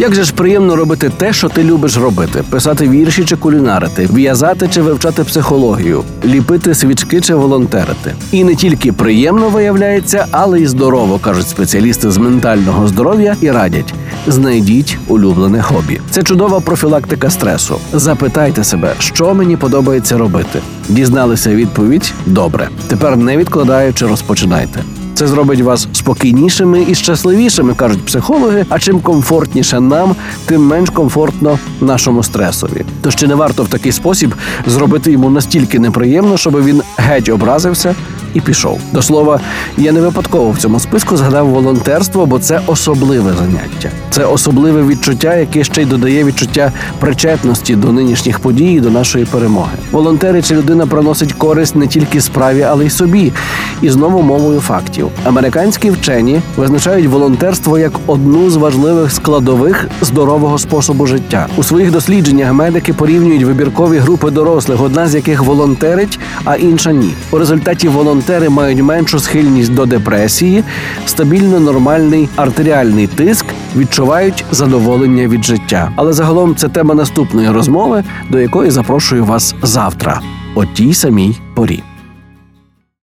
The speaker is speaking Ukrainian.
Як же ж приємно робити те, що ти любиш робити: писати вірші чи кулінарити, в'язати чи вивчати психологію, ліпити свічки чи волонтерити. І не тільки приємно виявляється, але й здорово, кажуть спеціалісти з ментального здоров'я і радять. Знайдіть улюблене хобі. Це чудова профілактика стресу. Запитайте себе, що мені подобається робити. Дізналися відповідь? Добре. Тепер не відкладаючи, розпочинайте. Це зробить вас спокійнішими і щасливішими, кажуть психологи. А чим комфортніше нам, тим менш комфортно нашому стресові. Тож чи не варто в такий спосіб зробити йому настільки неприємно, щоб він геть образився і пішов. До слова, я не випадково в цьому списку згадав волонтерство, бо це особливе заняття. Це особливе відчуття, яке ще й додає відчуття причетності до нинішніх подій і до нашої перемоги. Волонтери чи людина приносить користь не тільки справі, але й собі. І знову мовою фактів. Американські вчені визначають волонтерство як одну з важливих складових здорового способу життя. У своїх дослідженнях медики порівнюють вибіркові групи дорослих, одна з яких волонтерить, а інша ні. У результаті волонтери мають меншу схильність до депресії, стабільно нормальний артеріальний тиск, відчувають задоволення від життя. Але загалом це тема наступної розмови, до якої запрошую вас завтра, о тій самій порі.